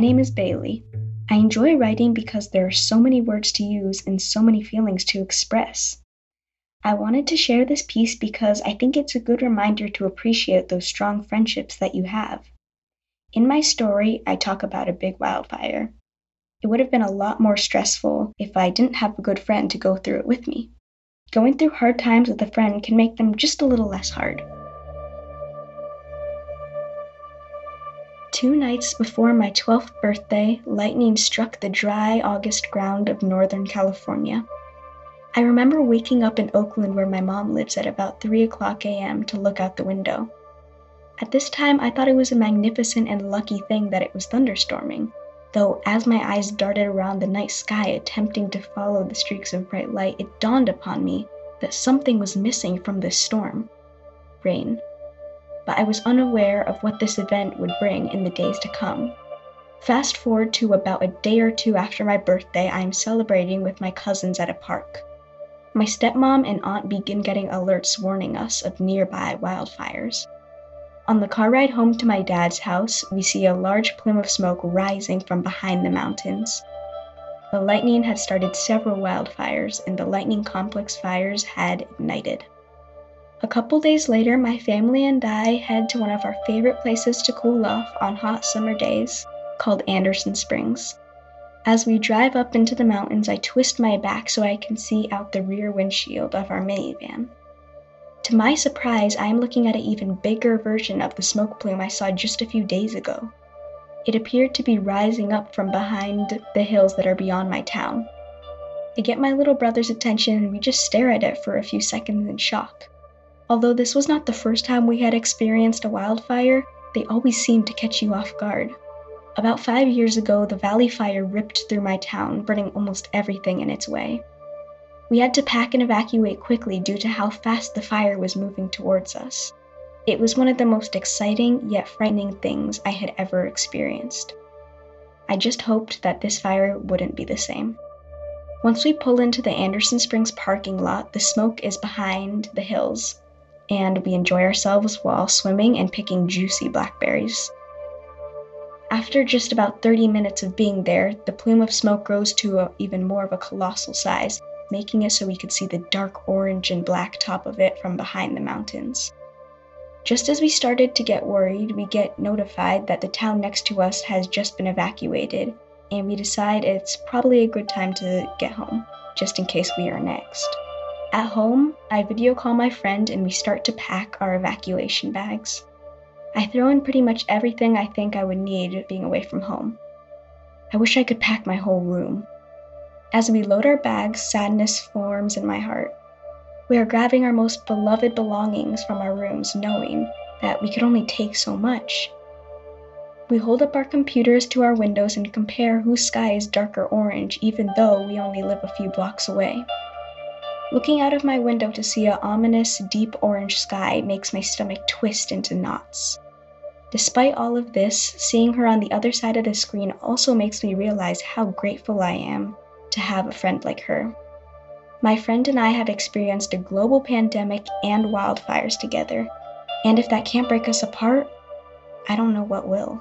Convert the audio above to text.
name is Bailey. I enjoy writing because there are so many words to use and so many feelings to express. I wanted to share this piece because I think it's a good reminder to appreciate those strong friendships that you have. In my story, I talk about a big wildfire. It would have been a lot more stressful if I didn't have a good friend to go through it with me. Going through hard times with a friend can make them just a little less hard. Two nights before my 12th birthday, lightning struck the dry August ground of Northern California. I remember waking up in Oakland, where my mom lives, at about 3 o'clock a.m. to look out the window. At this time, I thought it was a magnificent and lucky thing that it was thunderstorming, though as my eyes darted around the night sky attempting to follow the streaks of bright light, it dawned upon me that something was missing from this storm rain. But I was unaware of what this event would bring in the days to come. Fast forward to about a day or two after my birthday, I am celebrating with my cousins at a park. My stepmom and aunt begin getting alerts warning us of nearby wildfires. On the car ride home to my dad's house, we see a large plume of smoke rising from behind the mountains. The lightning had started several wildfires, and the lightning complex fires had ignited. A couple days later, my family and I head to one of our favorite places to cool off on hot summer days, called Anderson Springs. As we drive up into the mountains, I twist my back so I can see out the rear windshield of our minivan. To my surprise, I am looking at an even bigger version of the smoke plume I saw just a few days ago. It appeared to be rising up from behind the hills that are beyond my town. I get my little brother's attention and we just stare at it for a few seconds in shock. Although this was not the first time we had experienced a wildfire, they always seem to catch you off guard. About five years ago, the Valley Fire ripped through my town, burning almost everything in its way. We had to pack and evacuate quickly due to how fast the fire was moving towards us. It was one of the most exciting yet frightening things I had ever experienced. I just hoped that this fire wouldn't be the same. Once we pull into the Anderson Springs parking lot, the smoke is behind the hills, and we enjoy ourselves while swimming and picking juicy blackberries. After just about 30 minutes of being there, the plume of smoke grows to a, even more of a colossal size, making it so we could see the dark orange and black top of it from behind the mountains. Just as we started to get worried, we get notified that the town next to us has just been evacuated, and we decide it's probably a good time to get home, just in case we are next. At home, I video call my friend and we start to pack our evacuation bags. I throw in pretty much everything I think I would need being away from home. I wish I could pack my whole room. As we load our bags, sadness forms in my heart. We are grabbing our most beloved belongings from our rooms, knowing that we could only take so much. We hold up our computers to our windows and compare whose sky is darker orange, even though we only live a few blocks away. Looking out of my window to see a ominous, deep orange sky makes my stomach twist into knots. Despite all of this, seeing her on the other side of the screen also makes me realize how grateful I am to have a friend like her. My friend and I have experienced a global pandemic and wildfires together, and if that can't break us apart, I don't know what will.